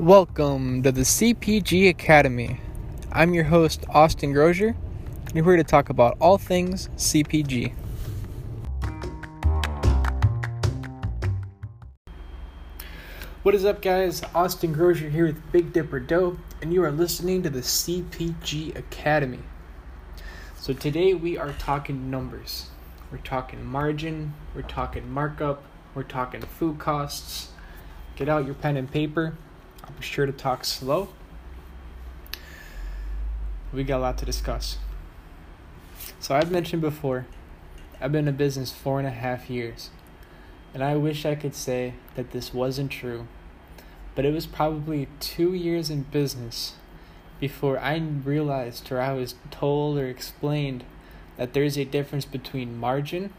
Welcome to the CPG Academy. I'm your host, Austin Grozier, and we're here to talk about all things CPG. What is up, guys? Austin Grozier here with Big Dipper Dough, and you are listening to the CPG Academy. So, today we are talking numbers. We're talking margin, we're talking markup, we're talking food costs. Get out your pen and paper. Be sure to talk slow. We got a lot to discuss. So, I've mentioned before, I've been in business four and a half years. And I wish I could say that this wasn't true. But it was probably two years in business before I realized or I was told or explained that there's a difference between margin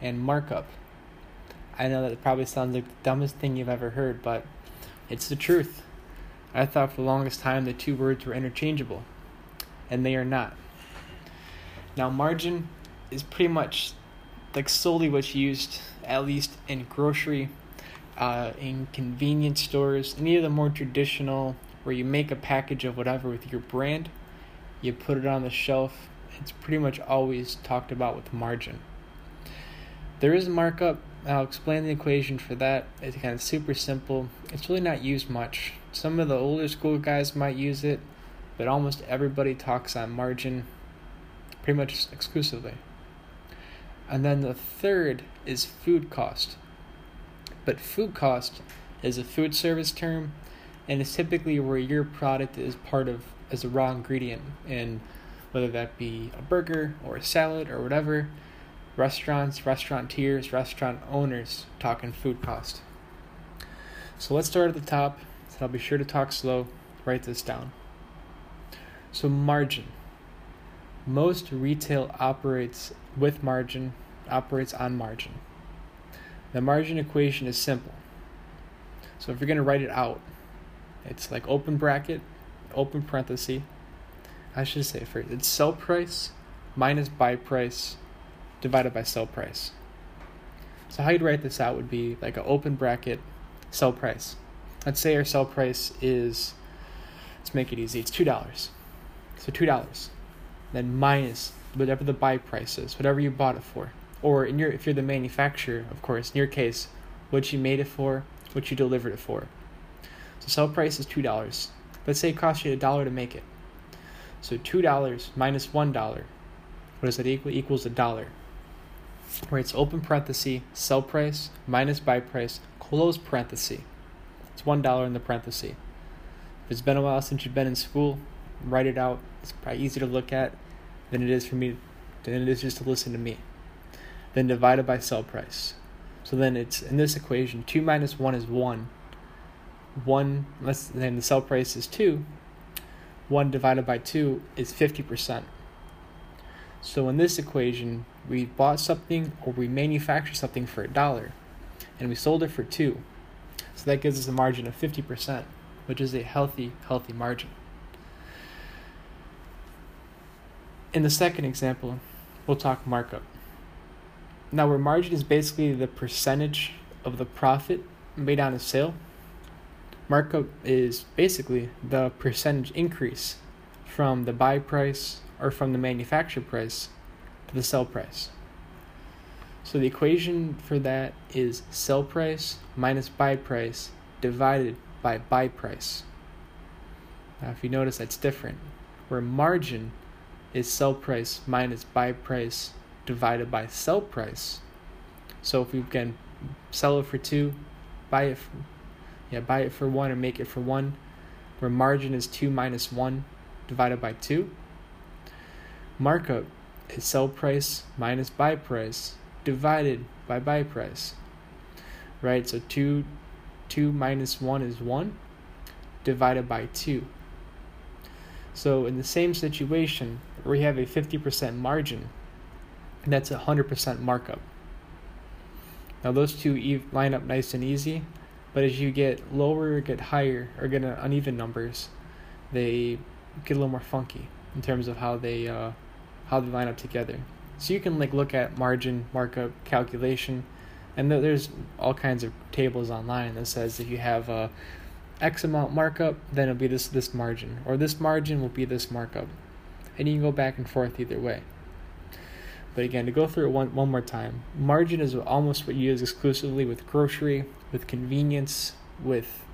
and markup. I know that probably sounds like the dumbest thing you've ever heard, but it's the truth. I thought for the longest time the two words were interchangeable, and they are not. Now, margin is pretty much like solely what's used, at least in grocery, uh, in convenience stores, any of the more traditional where you make a package of whatever with your brand, you put it on the shelf. It's pretty much always talked about with margin. There is markup. I'll explain the equation for that. It's kind of super simple. It's really not used much. Some of the older school guys might use it, but almost everybody talks on margin pretty much exclusively. And then the third is food cost. But food cost is a food service term and it's typically where your product is part of as a raw ingredient and whether that be a burger or a salad or whatever restaurants restaurateurs restaurant owners talking food cost. So let's start at the top. So i'll be sure to talk slow. Write this down. So margin. Most retail operates with margin operates on margin. The margin equation is simple. So if you're going to write it out it's like open bracket, open parenthesis. I should say first. It's sell price minus buy price divided by sell price. So how you'd write this out would be like an open bracket sell price. Let's say our sell price is let's make it easy. It's two dollars. So two dollars. Then minus whatever the buy price is, whatever you bought it for. Or in your if you're the manufacturer, of course, in your case, what you made it for, what you delivered it for. So sell price is two dollars. Let's say it costs you a dollar to make it. So two dollars minus minus one dollar. What does that equal? Equals a dollar. Where it's open parenthesis, sell price minus buy price, close parenthesis. It's one dollar in the parenthesis. If it's been a while since you've been in school, write it out. It's probably easier to look at than it is for me than it is just to listen to me. Then divided by sell price. So then it's in this equation, two minus one is one one let's then the sell price is two one divided by two is 50% so in this equation we bought something or we manufactured something for a dollar and we sold it for two. So that gives us a margin of 50% which is a healthy healthy margin. In the second example we'll talk markup. Now where margin is basically the percentage of the profit made on a sale Markup is basically the percentage increase from the buy price or from the manufacturer price to the sell price. So the equation for that is sell price minus buy price divided by buy price. Now, if you notice, that's different. Where margin is sell price minus buy price divided by sell price. So if we can sell it for two, buy it for, yeah, buy it for 1 or make it for 1, where margin is 2 minus 1 divided by 2. Markup is sell price minus buy price divided by buy price. Right? So 2 2 minus 1 is 1 divided by 2. So in the same situation, we have a 50% margin, and that's a 100% markup. Now those two line up nice and easy. But as you get lower, get higher, or get uneven numbers, they get a little more funky in terms of how they uh, how they line up together. So you can like look at margin, markup, calculation, and there's all kinds of tables online that says if you have a X amount markup, then it'll be this this margin, or this margin will be this markup, and you can go back and forth either way. But again, to go through it one one more time, margin is almost what you use exclusively with grocery, with convenience, with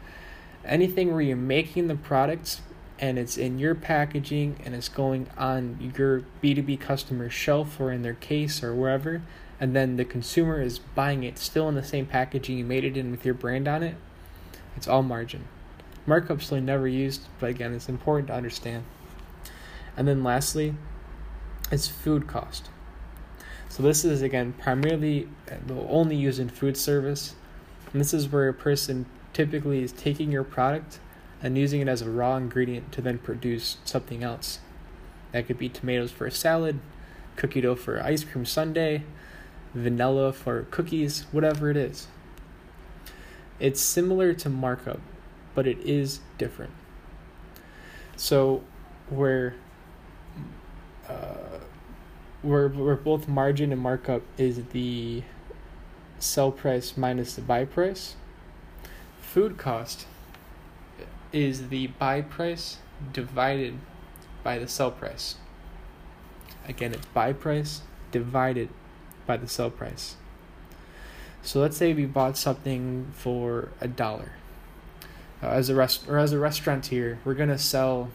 anything where you're making the products and it's in your packaging and it's going on your B2B customer shelf or in their case or wherever, and then the consumer is buying it still in the same packaging you made it in with your brand on it, it's all margin. Markup's still never used, but again, it's important to understand. And then lastly, it's food cost. So this is again primarily uh, only used in food service, and this is where a person typically is taking your product and using it as a raw ingredient to then produce something else. That could be tomatoes for a salad, cookie dough for ice cream sundae, vanilla for cookies, whatever it is. It's similar to markup, but it is different. So, where uh, where where both margin and markup is the sell price minus the buy price, food cost is the buy price divided by the sell price. Again, it's buy price divided by the sell price. So let's say we bought something for a dollar. Uh, as a rest or as a restaurant here, we're gonna sell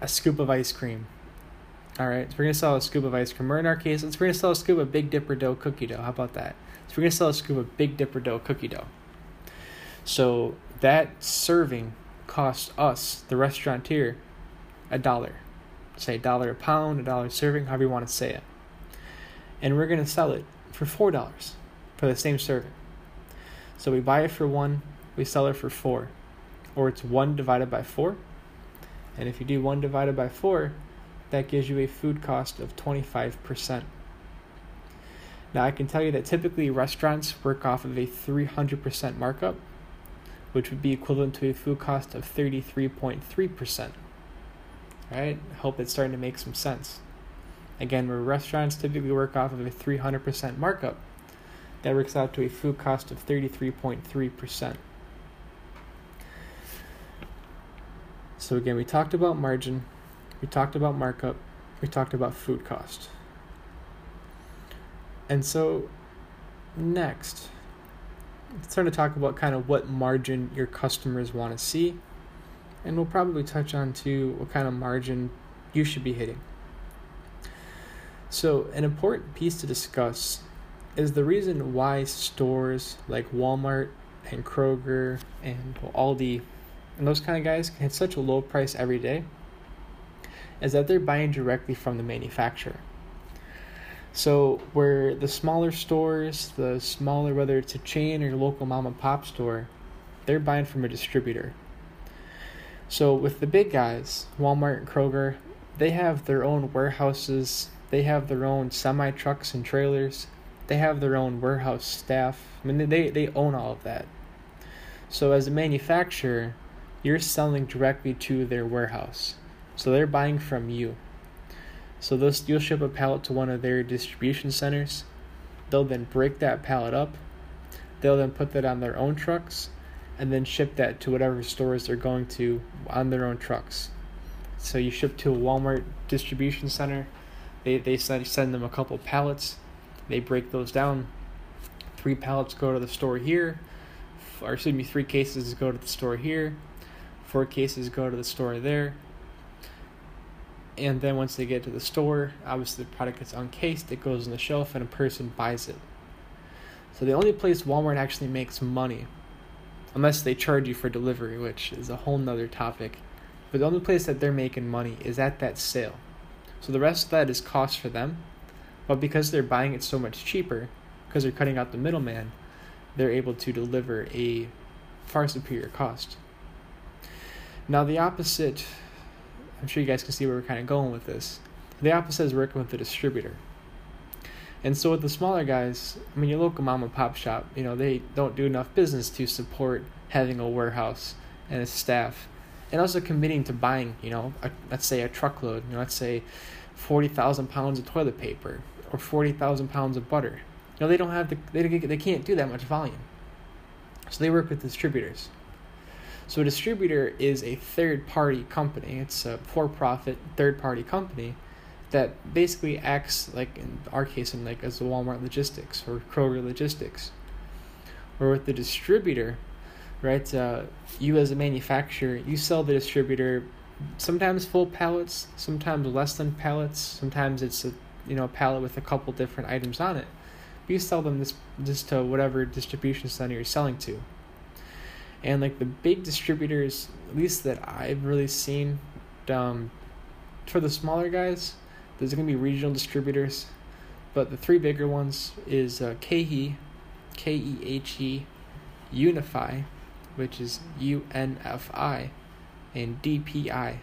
a scoop of ice cream. All right, so we're gonna sell a scoop of ice cream. Or in our case, let's we're gonna sell a scoop of Big Dipper dough cookie dough. How about that? So we're gonna sell a scoop of Big Dipper dough cookie dough. So that serving costs us, the restaurateur, a dollar. Say a dollar a pound, a dollar serving, however you want to say it. And we're going to sell it for four dollars for the same serving. So we buy it for one, we sell it for four. Or it's one divided by four. And if you do one divided by four, that gives you a food cost of 25%. Now, I can tell you that typically restaurants work off of a 300% markup which would be equivalent to a food cost of 33.3%. Right? I hope it's starting to make some sense. Again, where restaurants typically work off of a 300% markup, that works out to a food cost of 33.3%. So, again, we talked about margin, we talked about markup, we talked about food cost. And so, next, starting to talk about kind of what margin your customers want to see. And we'll probably touch on too what kind of margin you should be hitting. So, an important piece to discuss is the reason why stores like Walmart and Kroger and Aldi and those kind of guys can hit such a low price every day is that they're buying directly from the manufacturer. So where the smaller stores, the smaller whether it's a chain or local mom and pop store, they're buying from a distributor. So with the big guys, Walmart and Kroger, they have their own warehouses, they have their own semi trucks and trailers, they have their own warehouse staff. I mean they they own all of that. So as a manufacturer, you're selling directly to their warehouse. So they're buying from you. So those you'll ship a pallet to one of their distribution centers. They'll then break that pallet up. They'll then put that on their own trucks and then ship that to whatever stores they're going to on their own trucks. So you ship to a Walmart distribution center. They they send send them a couple pallets. They break those down. Three pallets go to the store here, or excuse me, three cases go to the store here. Four cases go to the store there and then once they get to the store, obviously the product gets uncased, it goes on the shelf, and a person buys it. So the only place Walmart actually makes money, unless they charge you for delivery, which is a whole nother topic, but the only place that they're making money is at that sale. So the rest of that is cost for them, but because they're buying it so much cheaper, because they're cutting out the middleman, they're able to deliver a far superior cost. Now the opposite I'm sure you guys can see where we're kind of going with this. The opposite is working with the distributor. And so with the smaller guys, I mean, your local mom and pop shop, you know, they don't do enough business to support having a warehouse and a staff, and also committing to buying, you know, a, let's say a truckload, you know, let's say forty thousand pounds of toilet paper or forty thousand pounds of butter. You know, they don't have the they they can't do that much volume. So they work with distributors. So a distributor is a third party company. It's a for profit third party company that basically acts like in our case in like as the Walmart logistics or Kroger logistics. Or with the distributor, right? Uh, you as a manufacturer, you sell the distributor sometimes full pallets, sometimes less than pallets, sometimes it's a you know a pallet with a couple different items on it. But you sell them this just to whatever distribution center you're selling to. And like the big distributors, at least that I've really seen, um, for the smaller guys, there's gonna be regional distributors, but the three bigger ones is uh, KeHE, K E H E, UNFI, which is U N F I, and DPI.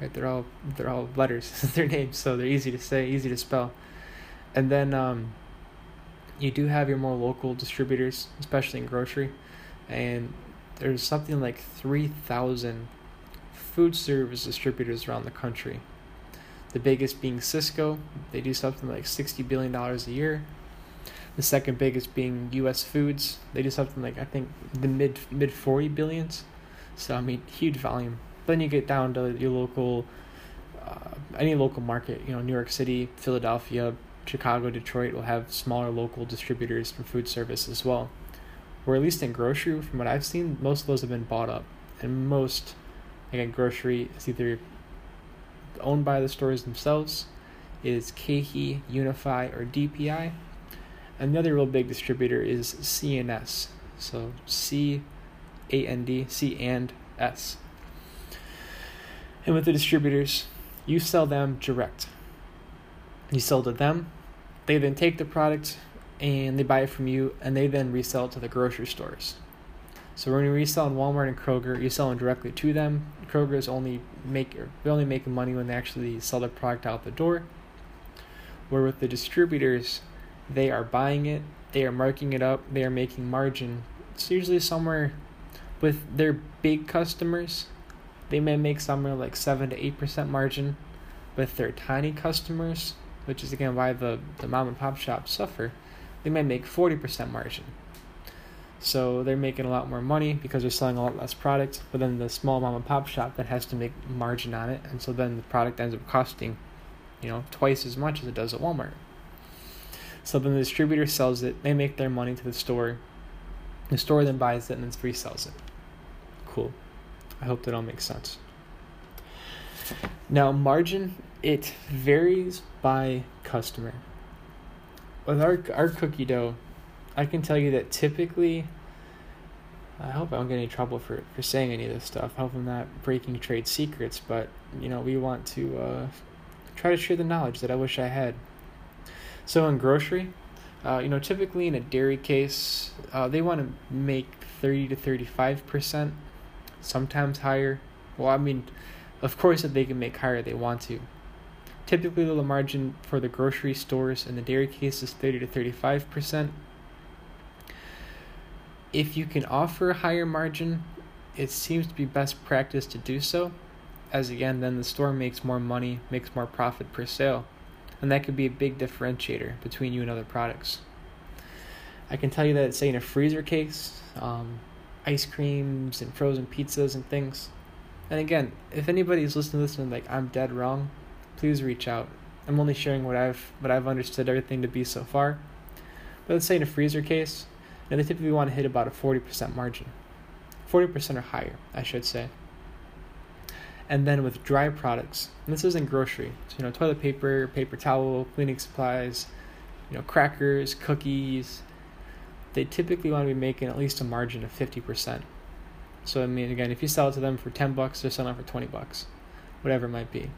Right, they're all they're all letters. their names, so they're easy to say, easy to spell. And then um, you do have your more local distributors, especially in grocery, and there's something like three thousand food service distributors around the country. The biggest being Sysco, they do something like sixty billion dollars a year. The second biggest being U.S. Foods, they do something like I think the mid mid forty billions. So I mean, huge volume. Then you get down to your local, uh, any local market. You know, New York City, Philadelphia, Chicago, Detroit will have smaller local distributors for food service as well. Or at least in grocery, from what I've seen, most of those have been bought up, and most, again, grocery is either owned by the stores themselves, is KeHE, UNFI, or DPI. Another real big distributor is C&S. So C A N D, C and S. And with the distributors, you sell them direct. You sell to them, they then take the product and they buy it from you and they then resell it to the grocery stores. So when you resell in Walmart and Kroger, you're selling directly to them. Kroger is only make they're only making money when they actually sell the product out the door. Where with the distributors, they are buying it, they are marking it up, they are making margin. It's usually somewhere with their big customers, they may make somewhere like seven to eight percent margin. With their tiny customers, which is again why the, the mom and pop shops suffer, they might make forty percent margin. So they're making a lot more money because they're selling a lot less product. But then the small mom and pop shop that has to make margin on it, and so then the product ends up costing, you know, twice as much as it does at Walmart. So then the distributor sells it, they make their money to the store. The store then buys it and then resells it. Cool. I hope that all makes sense. Now, margin, it varies by customer. With our, our cookie dough, I can tell you that typically, I hope I don't get any trouble for, for saying any of this stuff. I hope I'm not breaking trade secrets, but, you know, we want to uh, try to share the knowledge that I wish I had. So in grocery, uh, you know, typically in a dairy case, uh, they want to make 30 to 35%, sometimes higher. Well, I mean, of course, if they can make higher, they want to. Typically, the margin for the grocery stores in the dairy case is 30 to 35%. If you can offer a higher margin, it seems to be best practice to do so, as again, then the store makes more money, makes more profit per sale and that could be a big differentiator between you and other products. I can tell you that, say, in a freezer case, um, ice creams and frozen pizzas and things. And again, if anybody's listening to this and like I'm dead wrong, please reach out. I'm only sharing what I've what I've understood everything to be so far. But let's say in a freezer case, and they typically want to hit about a 40% margin. 40% or higher, I should say. And then with dry products, and this is in grocery, so, you know, toilet paper, paper towel, cleaning supplies, you know, crackers, cookies, they typically want to be making at least a margin of 50%. So, I mean, again, if you sell it to them for 10 bucks, they're selling it for 20 bucks, whatever it might be.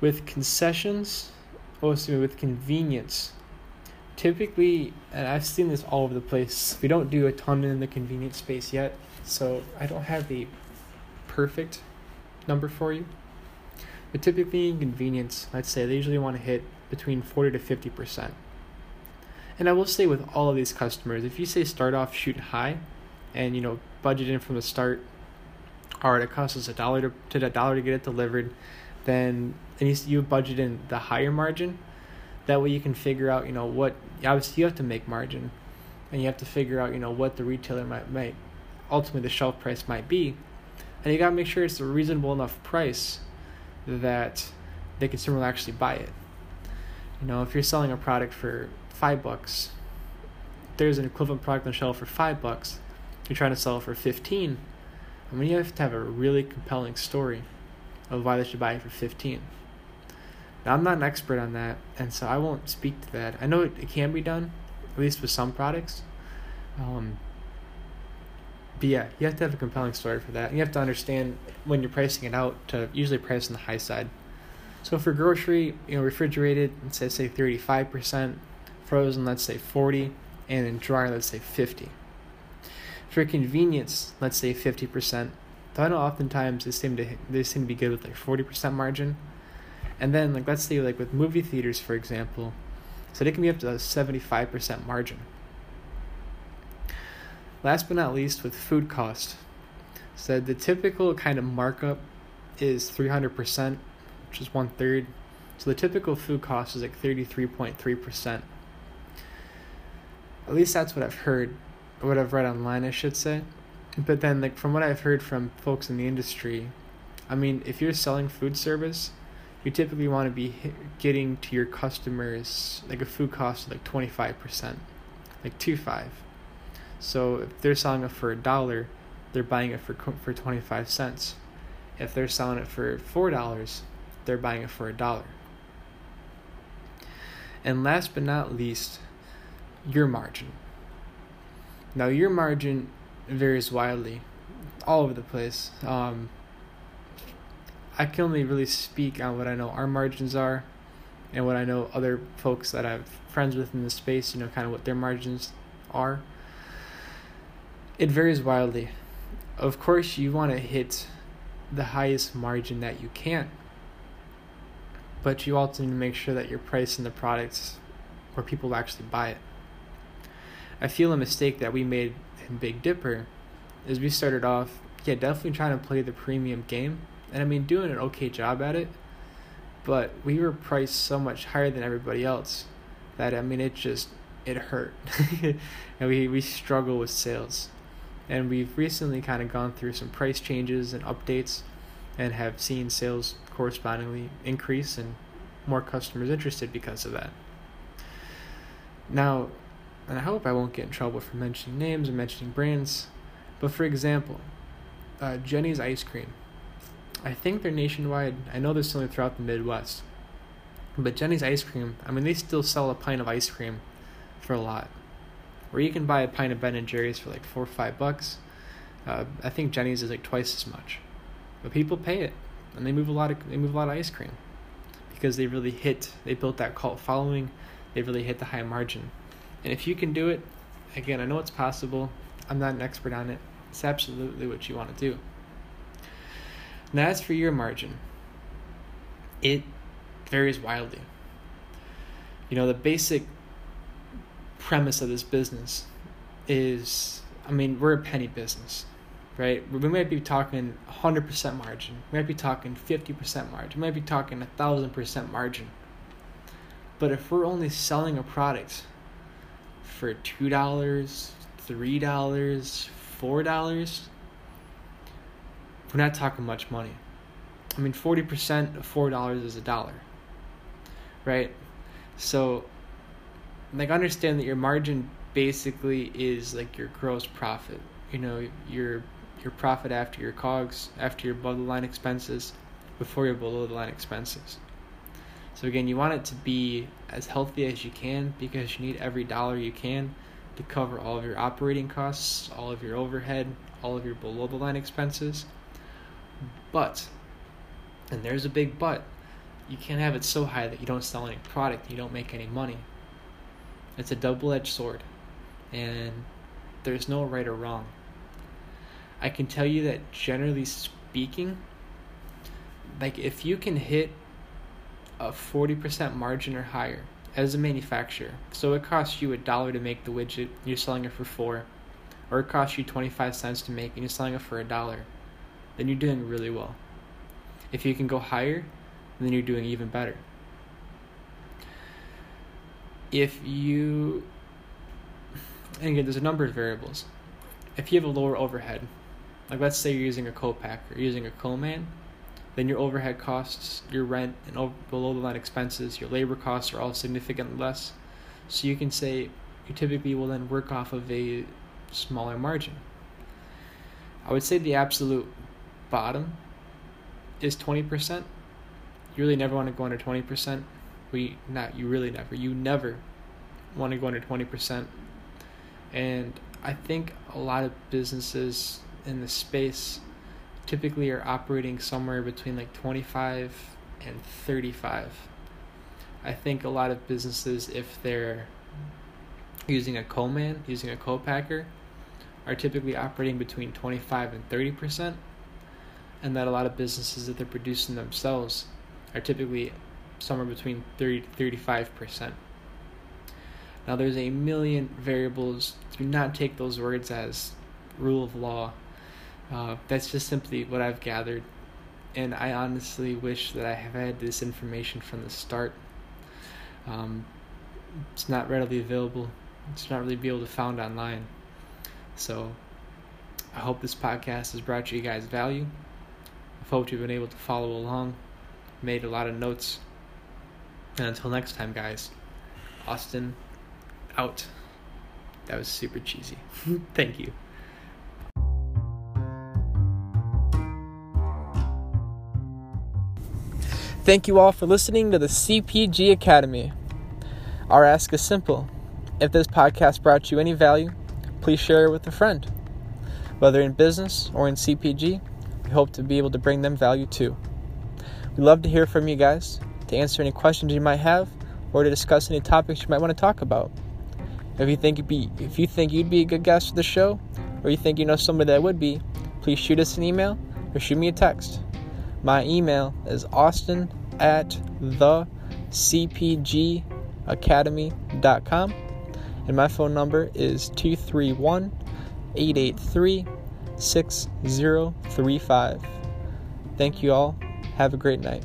With concessions, oh, excuse me, with convenience, typically, and I've seen this all over the place, we don't do a ton in the convenience space yet, so I don't have the perfect number for you. But typically in convenience, I'd say they usually want to hit between 40 to 50%. And I will say with all of these customers, if you say start off shoot high and you know budget in from the start, all right, it costs us a dollar to, to a dollar to get it delivered, then and you, you budget in the higher margin. That way you can figure out, you know, what obviously you have to make margin, and you have to figure out, you know, what the retailer might might ultimately the shelf price might be. And you got to make sure it's a reasonable enough price that the consumer will actually buy it. You know, if you're selling a product for 5 bucks, there's an equivalent product on the shelf for 5 bucks. You're trying to sell it for 15. I mean, you have to have a really compelling story of why they should buy it for 15. Now, I'm not an expert on that, and so I won't speak to that. I know it, it can be done, at least with some products. Um, but yeah, you have to have a compelling story for that. You have to understand when you're pricing it out to usually price on the high side. So for grocery, you know, refrigerated, let's say say 35%, frozen, let's say 40, and in dry, let's say 50. For convenience, let's say 50%. I know oftentimes they seem to they seem to be good with like 40% margin. And then like let's say like with movie theaters for example, so they can be up to a 75% margin. Last but not least, with food cost, so the typical kind of markup is 300%, which is one third. So the typical food cost is like 33.3%. At least that's what I've heard, or what I've read online, I should say. But then, like from what I've heard from folks in the industry, I mean, if you're selling food service, you typically want to be getting to your customers like a food cost of like 25%, like two five. So if they're selling it for a dollar, they're buying it for for 25 cents. If they're selling it for $4, they're buying it for a dollar. And last but not least, your margin. Now, your margin varies wildly, all over the place. Um, I can only really speak on what I know our margins are and what I know other folks that I've friends with in the space, you know, kind of what their margins are. It varies wildly. Of course, you want to hit the highest margin that you can, but you also need to make sure that you're pricing the products where people actually buy it. I feel a mistake that we made Big Dipper is we started off, yeah, definitely trying to play the premium game, and I mean doing an okay job at it, but we were priced so much higher than everybody else that I mean it just it hurt, and we we struggle with sales. And we've recently kind of gone through some price changes and updates and have seen sales correspondingly increase and more customers interested because of that. Now, and I hope I won't get in trouble for mentioning names or mentioning brands, but for example, uh, Jeni's ice cream. I think they're nationwide. I know they're still throughout the Midwest. But Jeni's ice cream, I mean, they still sell a pint of ice cream for a lot where you can buy a pint of Ben and Jerry's for like four or five bucks. Uh, I think Jeni's is like twice as much, but people pay it, and they move a lot of they move a lot of ice cream because they really hit they built that cult following, they really hit the high margin, and if you can do it, again I know it's possible. I'm not an expert on it. It's absolutely what you want to do. Now as for your margin, it varies wildly. You know the basic premise of this business is I mean, we're a penny business, right? We might be talking 100% margin. We might be talking 50% margin. We might be talking 1,000% margin. But if we're only selling a product for $2, $3, $4, we're not talking much money. I mean, 40% of $4 is a dollar, right? So like understand that your margin basically is like your gross profit. You know, your your profit after your cogs, after your below the line expenses, before your below the line expenses. So again, you want it to be as healthy as you can because you need every dollar you can to cover all of your operating costs, all of your overhead, all of your below the line expenses. But, and there's a big but, you can't have it so high that you don't sell any product, you don't make any money. It's a double edged sword, and there's no right or wrong. I can tell you that generally speaking, like if you can hit a 40% margin or higher as a manufacturer, so it costs you a dollar to make the widget, you're selling it for four, or it costs you 25 cents to make and you're selling it for a dollar, then you're doing really well. If you can go higher, then you're doing even better if you And again, there's a number of variables. If you have a lower overhead, like let's say you're using a co-packer, using a co-man, then your overhead costs, your rent, and below the line expenses, your labor costs are all significantly less. So you can say you typically will then work off of a smaller margin. I would say the absolute bottom is 20%. You really never want to go under 20%. We not you really never. You never want to go under 20%. And I think a lot of businesses in the space typically are operating somewhere between like 25 and 35. I think a lot of businesses, if they're using a co-man, using a co-packer, are typically operating between 25 and 30 percent, and that a lot of businesses that they're producing themselves are typically somewhere between 30 to 35 percent. Now, there's a million variables. Do not take those words as rule of law. Uh, that's just simply what I've gathered. And I honestly wish that I have had this information from the start. Um, it's not readily available. It's not really be able to found online. So I hope this podcast has brought you guys value. I hope you've been able to follow along, made a lot of notes. And until next time, guys, Austin out. That was super cheesy. Thank you. Thank you all for listening to the CPG Academy. Our ask is simple. If this podcast brought you any value, please share it with a friend. Whether in business or in CPG, we hope to be able to bring them value too. We'd love to hear from you guys, to answer any questions you might have, or to discuss any topics you might want to talk about. If you think you'd be if you think you'd be a good guest for the show, or you think you know somebody that would be, please shoot us an email or shoot me a text. My email is austin at the cpgacademy.com and my phone number is 231 883 6035. Thank you all. Have a great night.